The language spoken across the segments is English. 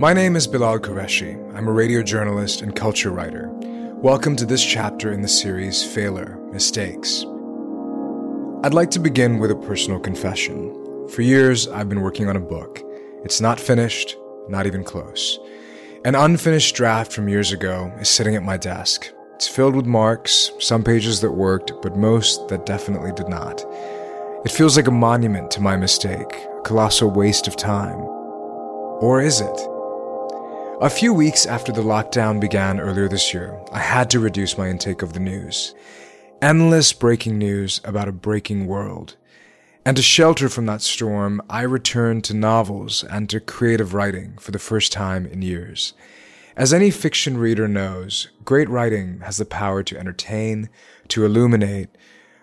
My name is Bilal Qureshi. I'm a radio journalist and culture writer. Welcome to this chapter in the series Fehler Mistakes. I'd like to begin with a personal confession. For years, I've been working on a book. It's not finished, not even close. An unfinished draft from years ago is sitting at my desk. It's filled with marks, some pages that worked, but most that definitely did not. It feels like a monument to my mistake, a colossal waste of time. Or is it? A few weeks after the lockdown began earlier this year, I had to reduce my intake of the news. Endless breaking news about a breaking world. And to shelter from that storm, I returned to novels and to creative writing for the first time in years. As any fiction reader knows, great writing has the power to entertain, to illuminate,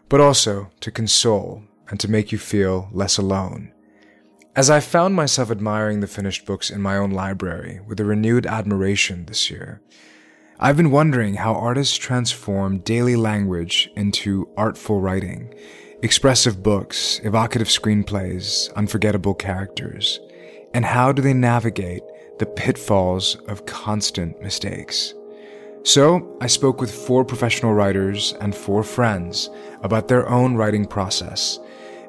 but also to console and to make you feel less alone. As I found myself admiring the finished books in my own library with a renewed admiration this year, I've been wondering how artists transform daily language into artful writing, expressive books, evocative screenplays, unforgettable characters, and how do they navigate the pitfalls of constant mistakes. So, I spoke with four professional writers and four friends about their own writing process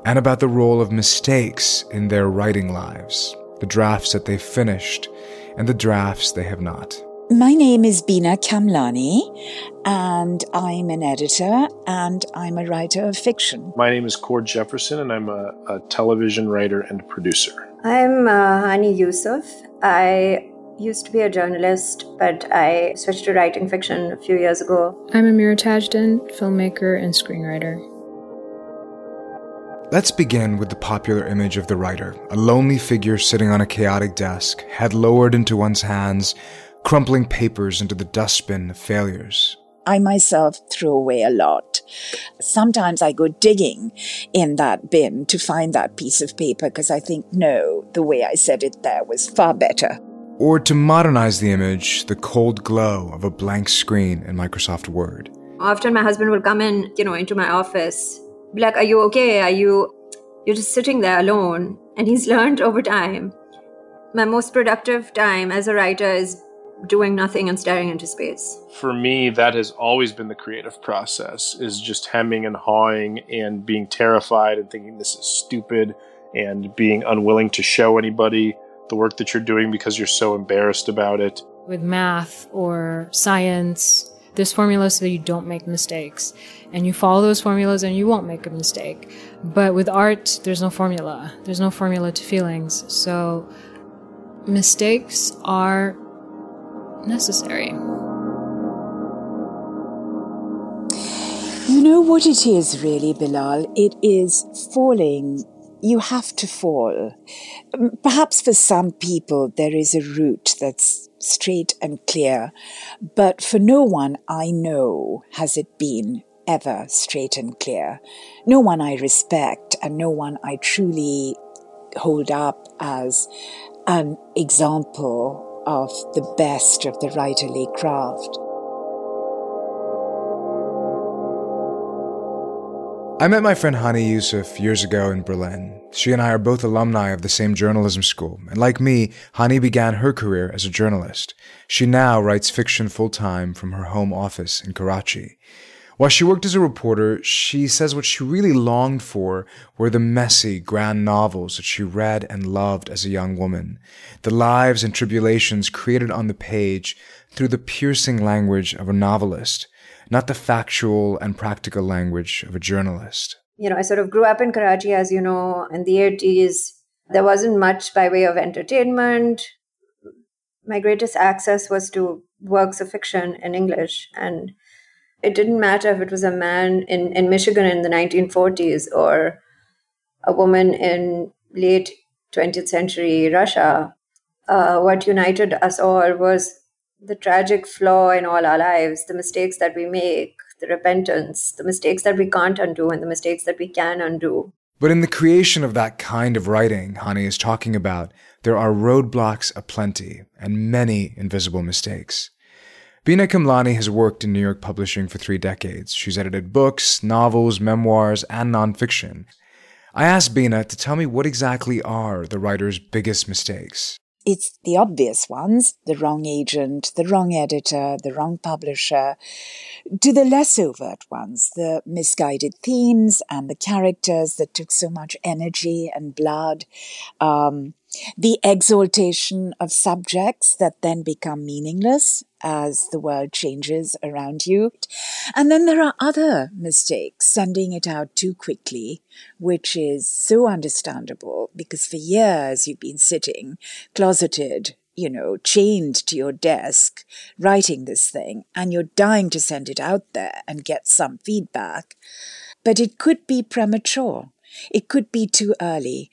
and about the role of mistakes in their writing lives, the drafts that they've finished, and the drafts they have not. My name is Beena Kamlani, and I'm an editor and I'm a writer of fiction. My name is Cord Jefferson, and I'm a, a television writer and producer. I'm uh, Hani Yusuf. I used to be a journalist, but I switched to writing fiction a few years ago. I'm Amirah Tajdin, filmmaker and screenwriter. Let's begin with the popular image of the writer a lonely figure sitting on a chaotic desk, head lowered into one's hands, crumpling papers into the dustbin of failures. I myself throw away a lot. Sometimes I go digging in that bin to find that piece of paper because I think, no, the way I said it there was far better. Or to modernize the image, the cold glow of a blank screen in Microsoft Word. Often my husband will come in, you know, into my office be like, Are you okay? Are you, you're just sitting there alone? And he's learned over time. My most productive time as a writer is doing nothing and staring into space. For me, that has always been the creative process is just hemming and hawing and being terrified and thinking this is stupid and being unwilling to show anybody the work that you're doing because you're so embarrassed about it. With math or science, there's formula so that you don't make mistakes. And you follow those formulas and you won't make a mistake. But with art, there's no formula. There's no formula to feelings. So mistakes are necessary. You know what it is really, Bilal? It is falling. You have to fall. Perhaps for some people, there is a route that's straight and clear, but for no one I know has it been ever straight and clear. No one I respect and no one I truly hold up as an example of the best of the writerly craft. I met my friend Hani Yusuf years ago in Berlin. She and I are both alumni of the same journalism school, and like me, Hani began her career as a journalist. She now writes fiction full time from her home office in Karachi. While she worked as a reporter, she says what she really longed for were the messy, grand novels that she read and loved as a young woman, the lives and tribulations created on the page through the piercing language of a novelist not the factual and practical language of a journalist. You know, I sort of grew up in Karachi, as you know, in the 80s. There wasn't much by way of entertainment. My greatest access was to works of fiction in English. And it didn't matter if it was a man in, in Michigan in the 1940s or a woman in late 20th century Russia. Uh, what united us all was the tragic flaw in all our lives, the mistakes that we make, the repentance, the mistakes that we can't undo, and the mistakes that we can undo. But in the creation of that kind of writing Hani is talking about, there are roadblocks aplenty and many invisible mistakes. Beena Kamlani has worked in New York publishing for three decades. She's edited books, novels, memoirs, and nonfiction. I asked Beena to tell me what exactly are the writer's biggest mistakes. It's the obvious ones, the wrong agent, the wrong editor, the wrong publisher, to the less overt ones, the misguided themes and the characters that took so much energy and blood, um, the exaltation of subjects that then become meaningless as the world changes around you. And then there are other mistakes, sending it out too quickly, which is so understandable because for years you've been sitting closeted, you know, chained to your desk, writing this thing, and you're dying to send it out there and get some feedback. But it could be premature. It could be too early.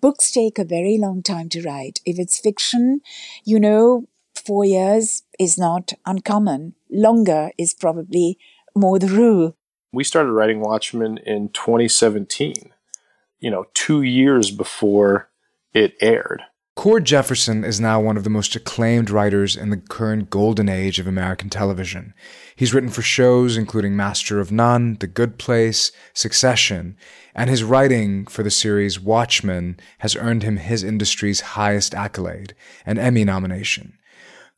Books take a very long time to write. If it's fiction, you know, four years is not uncommon. Longer is probably more the rule. We started writing Watchmen in 2017, you know, two years before it aired. Cord Jefferson is now one of the most acclaimed writers in the current golden age of American television. He's written for shows including Master of None, The Good Place, Succession, and his writing for the series Watchmen has earned him his industry's highest accolade, an Emmy nomination.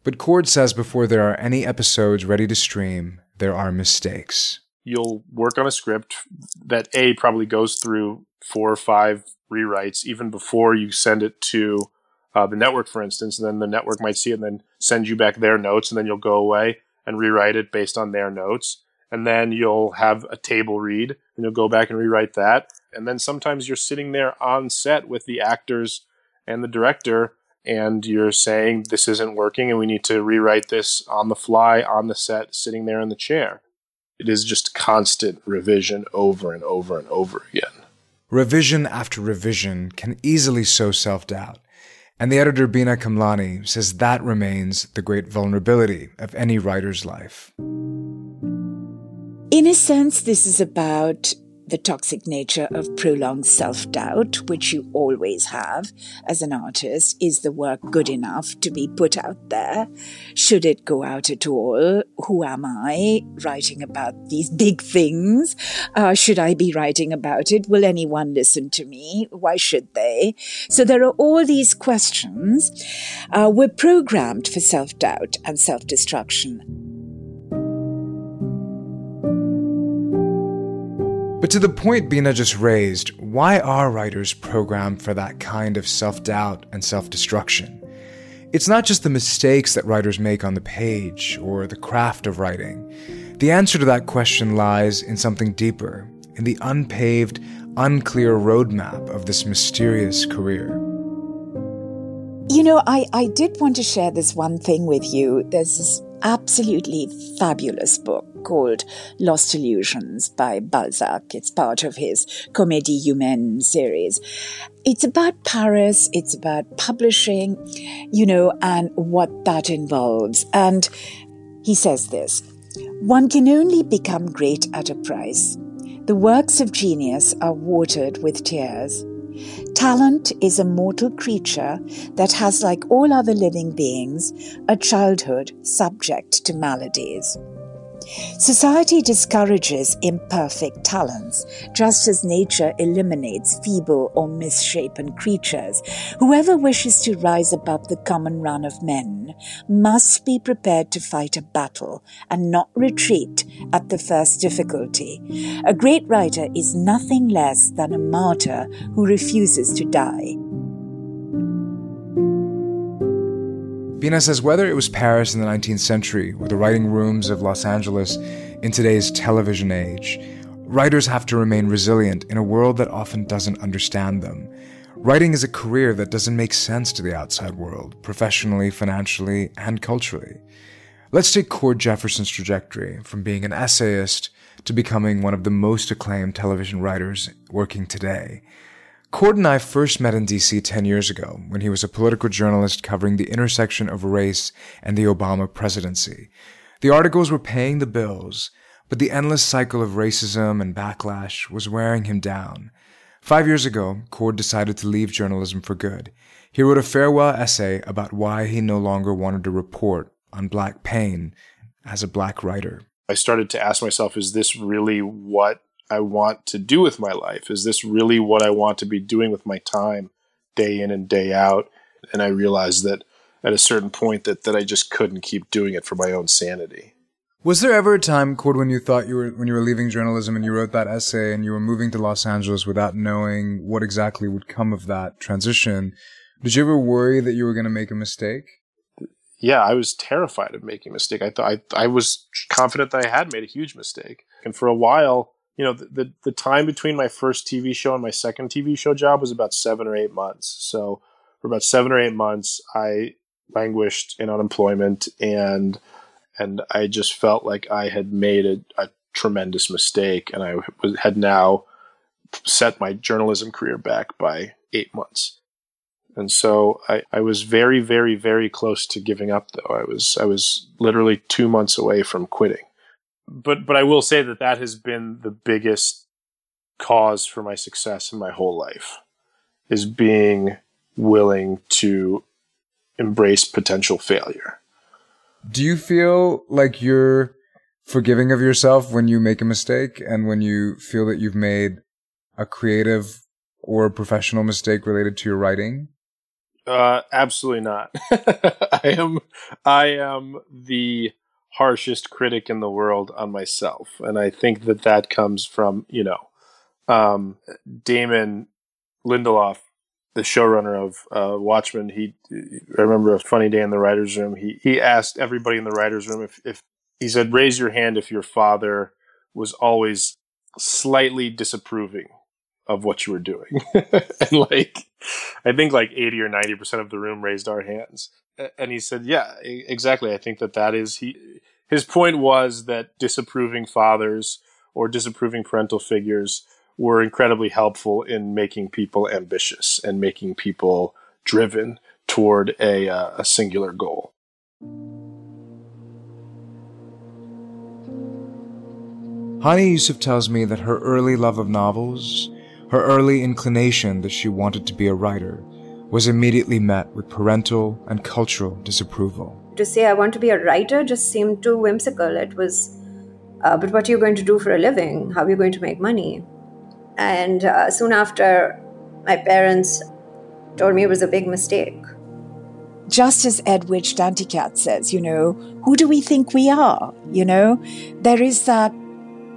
But Cord says before there are any episodes ready to stream, there are mistakes. You'll work on a script that A probably goes through four or five rewrites even before you send it to uh, the network, for instance, and then the network might see it and then send you back their notes, and then you'll go away and rewrite it based on their notes. And then you'll have a table read, and you'll go back and rewrite that. And then sometimes you're sitting there on set with the actors and the director, and you're saying, This isn't working, and we need to rewrite this on the fly, on the set, sitting there in the chair. It is just constant revision over and over and over again. Revision after revision can easily sow self doubt. And the editor Beena Kamlani says that remains the great vulnerability of any writer's life. In a sense, this is about the toxic nature of prolonged self doubt, which you always have as an artist. Is the work good enough to be put out there? Should it go out at all? Who am I writing about these big things? Uh, should I be writing about it? Will anyone listen to me? Why should they? So there are all these questions. Uh, we're programmed for self doubt and self destruction. But to the point Beena just raised, why are writers programmed for that kind of self doubt and self destruction? It's not just the mistakes that writers make on the page or the craft of writing. The answer to that question lies in something deeper, in the unpaved, unclear roadmap of this mysterious career. You know, I, I did want to share this one thing with you. There's this absolutely fabulous book called Lost Illusions by Balzac. It's part of his Comédie Humaine series. It's about Paris, it's about publishing, you know, and what that involves. And he says this One can only become great at a price. The works of genius are watered with tears. Talent is a mortal creature that has, like all other living beings, a childhood subject to maladies. Society discourages imperfect talents, just as nature eliminates feeble or misshapen creatures. Whoever wishes to rise above the common run of men must be prepared to fight a battle and not retreat at the first difficulty. A great writer is nothing less than a martyr who refuses to die. Beena says whether it was Paris in the 19th century or the writing rooms of Los Angeles in today's television age, writers have to remain resilient in a world that often doesn't understand them. Writing is a career that doesn't make sense to the outside world, professionally, financially, and culturally. Let's take Cord Jefferson's trajectory from being an essayist to becoming one of the most acclaimed television writers working today. Cord and I first met in DC 10 years ago when he was a political journalist covering the intersection of race and the Obama presidency. The articles were paying the bills, but the endless cycle of racism and backlash was wearing him down. Five years ago, Cord decided to leave journalism for good. He wrote a farewell essay about why he no longer wanted to report on black pain as a black writer. I started to ask myself, is this really what I want to do with my life? Is this really what I want to be doing with my time day in and day out? and I realized that at a certain point that that I just couldn't keep doing it for my own sanity. Was there ever a time, Cord, when you thought you were when you were leaving journalism and you wrote that essay and you were moving to Los Angeles without knowing what exactly would come of that transition? Did you ever worry that you were going to make a mistake? Yeah, I was terrified of making a mistake. I thought I, I was confident that I had made a huge mistake, and for a while, you know, the, the the time between my first TV show and my second TV show job was about seven or eight months. So for about seven or eight months, I languished in unemployment and and I just felt like I had made a, a tremendous mistake, and I was, had now set my journalism career back by eight months. And so I, I was very, very, very close to giving up. Though I was, I was literally two months away from quitting. But, but I will say that that has been the biggest cause for my success in my whole life, is being willing to embrace potential failure do you feel like you're forgiving of yourself when you make a mistake and when you feel that you've made a creative or a professional mistake related to your writing? Uh, absolutely not. I am, I am the harshest critic in the world on myself, and I think that that comes from you know, um, Damon Lindelof the showrunner of uh, Watchmen, he I remember a funny day in the writers' room. He he asked everybody in the writers' room if, if he said, "Raise your hand if your father was always slightly disapproving of what you were doing." and like, I think like eighty or ninety percent of the room raised our hands. And he said, "Yeah, exactly. I think that that is he." His point was that disapproving fathers or disapproving parental figures were incredibly helpful in making people ambitious and making people driven toward a, uh, a singular goal. Hani Yusuf tells me that her early love of novels, her early inclination that she wanted to be a writer, was immediately met with parental and cultural disapproval. To say I want to be a writer just seemed too whimsical. It was, uh, but what are you going to do for a living? How are you going to make money? And uh, soon after, my parents told me it was a big mistake. Just as Edwidge Danticat says, you know, who do we think we are? You know, there is that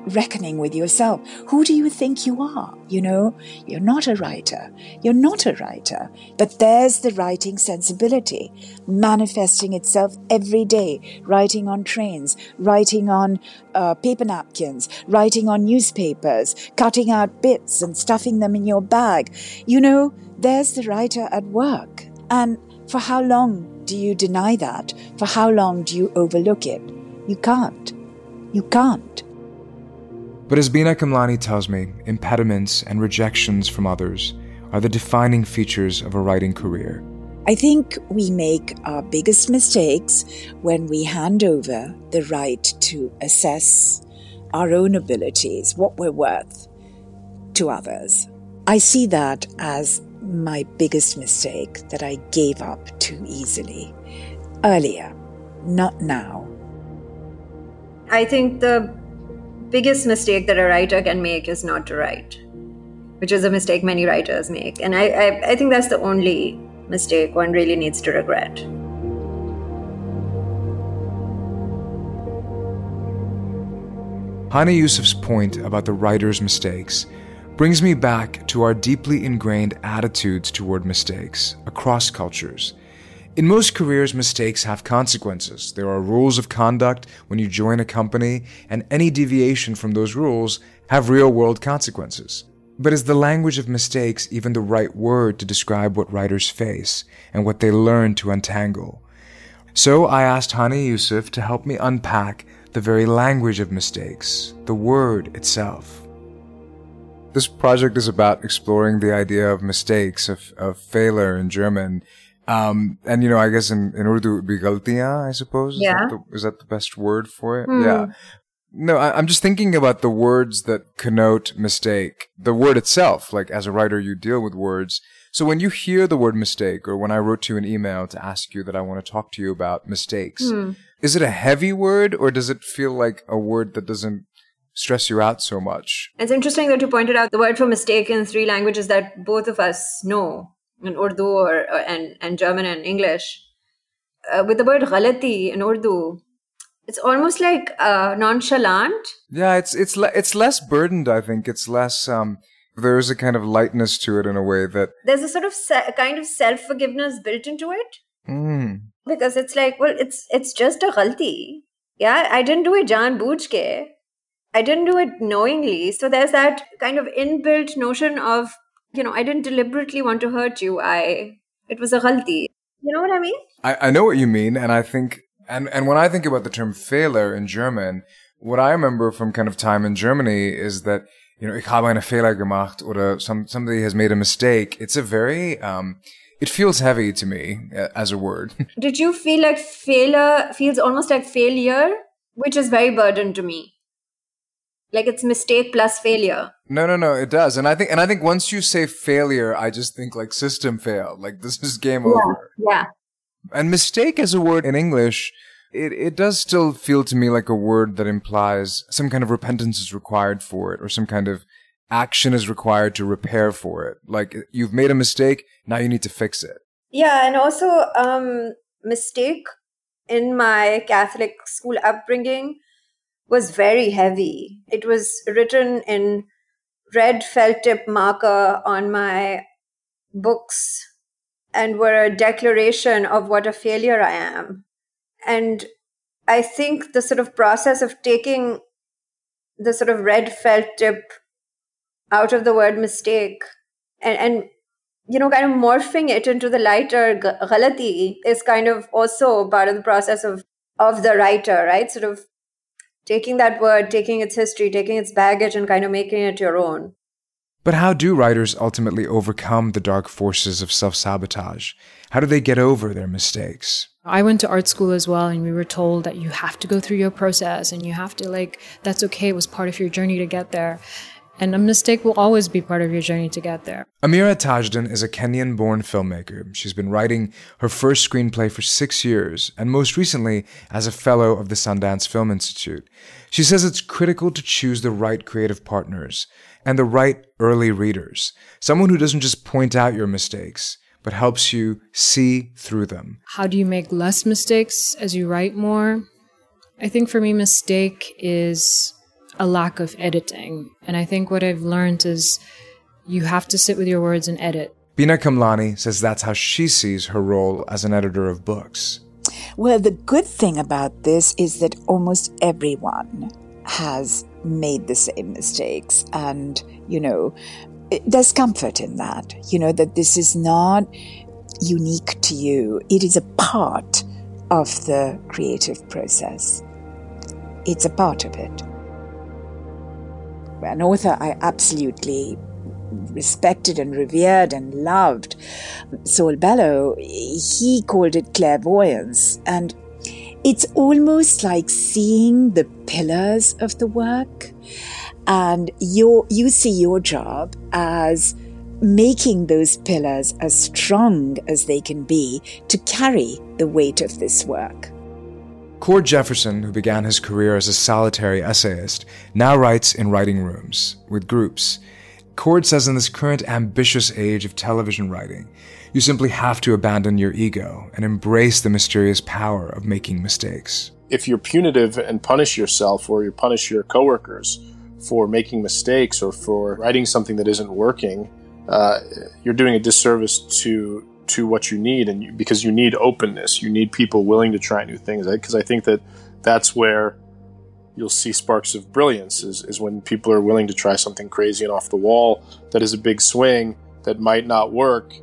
reckoning with yourself. Who do you think you are? You know, you're not a writer. You're not a writer. But there's the writing sensibility manifesting itself every day, writing on trains, writing on uh, paper napkins, writing on newspapers, cutting out bits and stuffing them in your bag. You know, there's the writer at work. And for how long do you deny that? For how long do you overlook it? You can't. You can't. But as Beena Kamlani tells me, impediments and rejections from others are the defining features of a writing career. I think we make our biggest mistakes when we hand over the right to assess our own abilities, what we're worth, to others. I see that as my biggest mistake that I gave up too easily. Earlier, not now. I think the biggest mistake that a writer can make is not to write, which is a mistake many writers make. And I, I, I think that's the only mistake one really needs to regret. Hani Yusuf's point about the writer's mistakes brings me back to our deeply ingrained attitudes toward mistakes across cultures in most careers, mistakes have consequences. There are rules of conduct when you join a company, and any deviation from those rules have real world consequences. But is the language of mistakes even the right word to describe what writers face and what they learn to untangle? So I asked Hani Yusuf to help me unpack the very language of mistakes, the word itself. This project is about exploring the idea of mistakes, of, of Fehler in German, um, and you know, I guess in, in Urdu it would be galtiya, I suppose. Yeah. Is that, the, is that the best word for it? Hmm. Yeah. No, I, I'm just thinking about the words that connote mistake. The word itself, like as a writer, you deal with words. So when you hear the word mistake, or when I wrote to you an email to ask you that I want to talk to you about mistakes, Hmm. is it a heavy word, or does it feel like a word that doesn't stress you out so much? It's interesting that you pointed out the word for mistake in three languages that both of us know in Urdu or, or and, and German and English. Uh, with the word ghalati in Urdu, it's almost like uh, nonchalant. Yeah, it's it's le- it's less burdened. I think it's less. Um, there's a kind of lightness to it in a way that there's a sort of se- kind of self forgiveness built into it. Mm. Because it's like, well, it's it's just a ghalti. Yeah, I didn't do it Jan Bujke. I didn't do it knowingly. So there's that kind of inbuilt notion of, you know, I didn't deliberately want to hurt you. I it was a ghalti. You know what I mean? I, I know what you mean, and I think and and when I think about the term Fehler in German, what I remember from kind of time in Germany is that you know, ich habe eine Fehler gemacht or some somebody has made a mistake. It's a very um, it feels heavy to me uh, as a word. Did you feel like Fehler feels almost like failure, which is very burden to me? Like it's mistake plus failure. No, no, no, it does. And I think and I think once you say failure, I just think like system failed. Like this is game yeah, over. Yeah. And mistake as a word in English, it, it does still feel to me like a word that implies some kind of repentance is required for it or some kind of action is required to repair for it. Like you've made a mistake, now you need to fix it. Yeah, and also um mistake in my Catholic school upbringing was very heavy. It was written in red felt tip marker on my books and were a declaration of what a failure I am. And I think the sort of process of taking the sort of red felt tip out of the word mistake and, and you know, kind of morphing it into the lighter ghalati is kind of also part of the process of of the writer, right? Sort of taking that word, taking its history, taking its baggage, and kind of making it your own. But how do writers ultimately overcome the dark forces of self sabotage? How do they get over their mistakes? I went to art school as well, and we were told that you have to go through your process and you have to, like, that's okay. It was part of your journey to get there. And a mistake will always be part of your journey to get there. Amirah Tajdin is a Kenyan born filmmaker. She's been writing her first screenplay for six years, and most recently as a fellow of the Sundance Film Institute. She says it's critical to choose the right creative partners and the right early readers. Someone who doesn't just point out your mistakes, but helps you see through them. How do you make less mistakes as you write more? I think for me, mistake is a lack of editing. And I think what I've learned is you have to sit with your words and edit. Beena Kamlani says that's how she sees her role as an editor of books. Well, the good thing about this is that almost everyone has made the same mistakes. And, you know, there's comfort in that, you know, that this is not unique to you. It is a part of the creative process. It's a part of it an author I absolutely respected and revered and loved, Saul Bellow, he called it clairvoyance. And it's almost like seeing the pillars of the work. And you you see your job as making those pillars as strong as they can be to carry the weight of this work. Cord Jefferson, who began his career as a solitary essayist, now writes in writing rooms with groups. Cord says in this current ambitious age of television writing, you simply have to abandon your ego and embrace the mysterious power of making mistakes. If you're punitive and punish yourself or you punish your coworkers for making mistakes or for writing something that isn't working, uh, you're doing a disservice to to what you need and you, because you need openness. You need people willing to try new things. Because I, I, think that that's where you'll see sparks of brilliance is, is when people are willing to try something crazy and off the wall that is a big swing that might not work.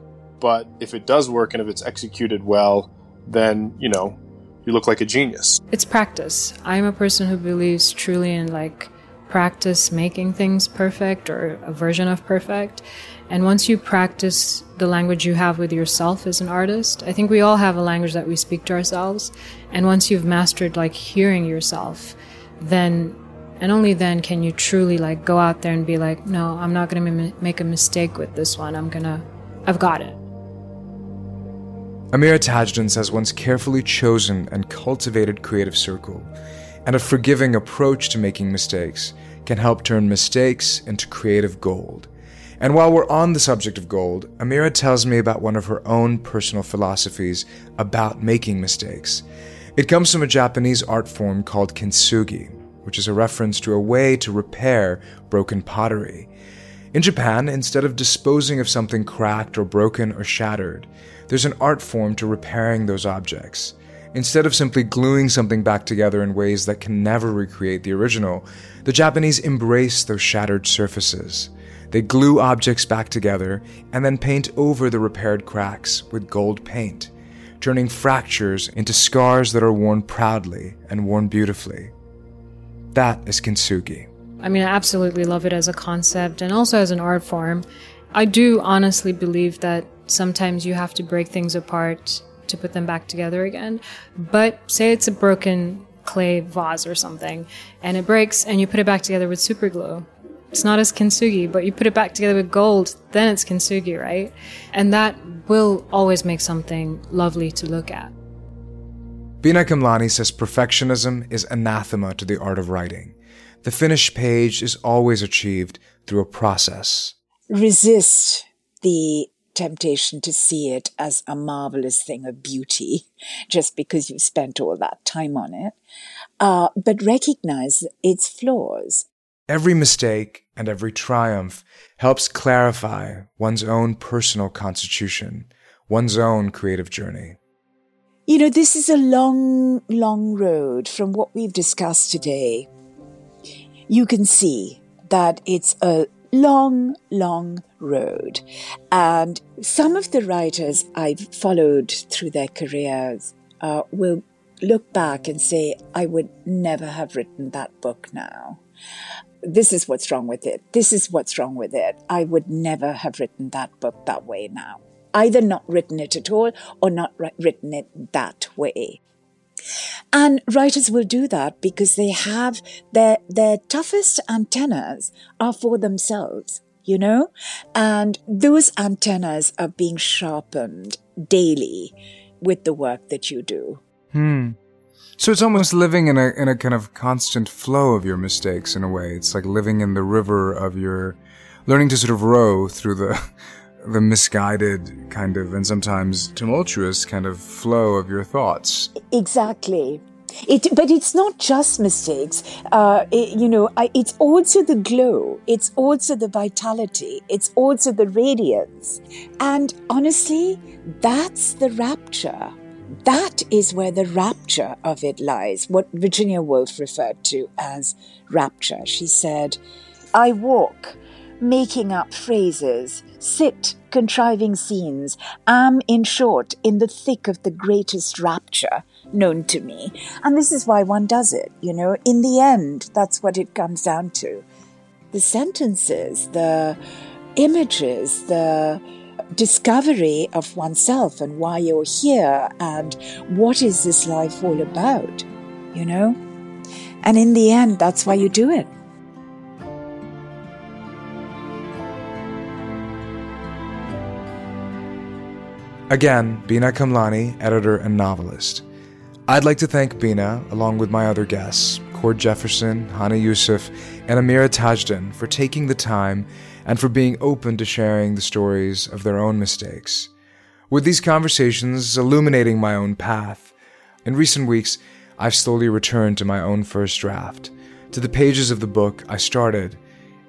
But if it does work and if it's executed well then you know you look like a genius. It's practice. I'm a person who believes truly in like practice making things perfect or a version of perfect and once you practice the language you have with yourself as an artist, I think we all have a language that we speak to ourselves. And once you've mastered like hearing yourself, then and only then can you truly like go out there and be like, no, I'm not going to make a mistake with this one. I'm going to, I've got it. Amirah Tajdin says one's carefully chosen and cultivated creative circle and a forgiving approach to making mistakes can help turn mistakes into creative gold And while we're on the subject of gold, Amirah tells me about one of her own personal philosophies about making mistakes. It comes from a Japanese art form called kintsugi, which is a reference to a way to repair broken pottery. In Japan, instead of disposing of something cracked or broken or shattered, there's an art form to repairing those objects. Instead of simply gluing something back together in ways that can never recreate the original, the Japanese embrace those shattered surfaces. They glue objects back together and then paint over the repaired cracks with gold paint, turning fractures into scars that are worn proudly and worn beautifully. That is kintsugi. I mean, I absolutely love it as a concept and also as an art form. I do honestly believe that sometimes you have to break things apart to put them back together again. But say it's a broken clay vase or something and it breaks and you put it back together with super glue. It's not as kintsugi, but you put it back together with gold, then it's kintsugi, right? And that will always make something lovely to look at. Beena Kamlani says perfectionism is anathema to the art of writing. The finished page is always achieved through a process. Resist the temptation to see it as a marvelous thing of beauty just because you've spent all that time on it, uh, but recognize its flaws. Every mistake and every triumph helps clarify one's own personal constitution, one's own creative journey. You know, this is a long, long road from what we've discussed today. You can see that it's a long, long road. And some of the writers I've followed through their careers uh, will look back and say, I would never have written that book now. This is what's wrong with it. This is what's wrong with it. I would never have written that book that way now. Either not written it at all or not written it that way. And writers will do that because they have their, their toughest antennas are for themselves, you know? And those antennas are being sharpened daily with the work that you do. Hmm. So it's almost living in a in a kind of constant flow of your mistakes in a way. It's like living in the river of your learning to sort of row through the the misguided kind of and sometimes tumultuous kind of flow of your thoughts. Exactly. It, but it's not just mistakes. Uh, it, you know, I, it's also the glow. It's also the vitality. It's also the radiance. And honestly, that's the rapture. That is where the rapture of it lies. What Virginia Woolf referred to as rapture. She said, I walk making up phrases, sit contriving scenes, am, in short, in the thick of the greatest rapture known to me. And this is why one does it, you know. In the end, that's what it comes down to. The sentences, the images, the discovery of oneself and why you're here and what is this life all about, you know? And in the end, that's why you do it. Again, Beena Kamlani, editor and novelist. I'd like to thank Beena, along with my other guests, Cord Jefferson, Hani Yusuf, and Amirah Tajdin, for taking the time and for being open to sharing the stories of their own mistakes. With these conversations illuminating my own path, in recent weeks, I've slowly returned to my own first draft, to the pages of the book I started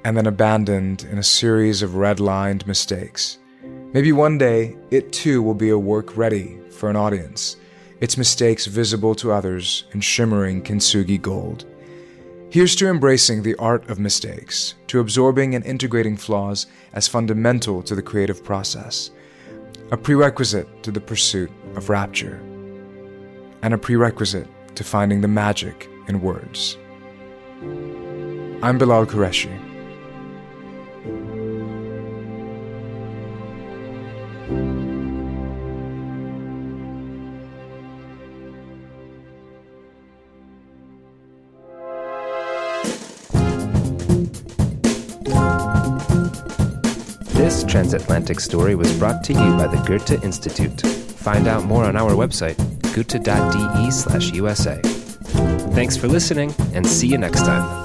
and then abandoned in a series of red lined mistakes. Maybe one day, it too will be a work ready for an audience, its mistakes visible to others in shimmering kintsugi gold. Here's to embracing the art of mistakes, to absorbing and integrating flaws as fundamental to the creative process, a prerequisite to the pursuit of rapture, and a prerequisite to finding the magic in words. I'm Bilal Qureshi. Transatlantic story was brought to you by the Goethe Institute. Find out more on our website, goethe.de/usa. Thanks for listening, and see you next time.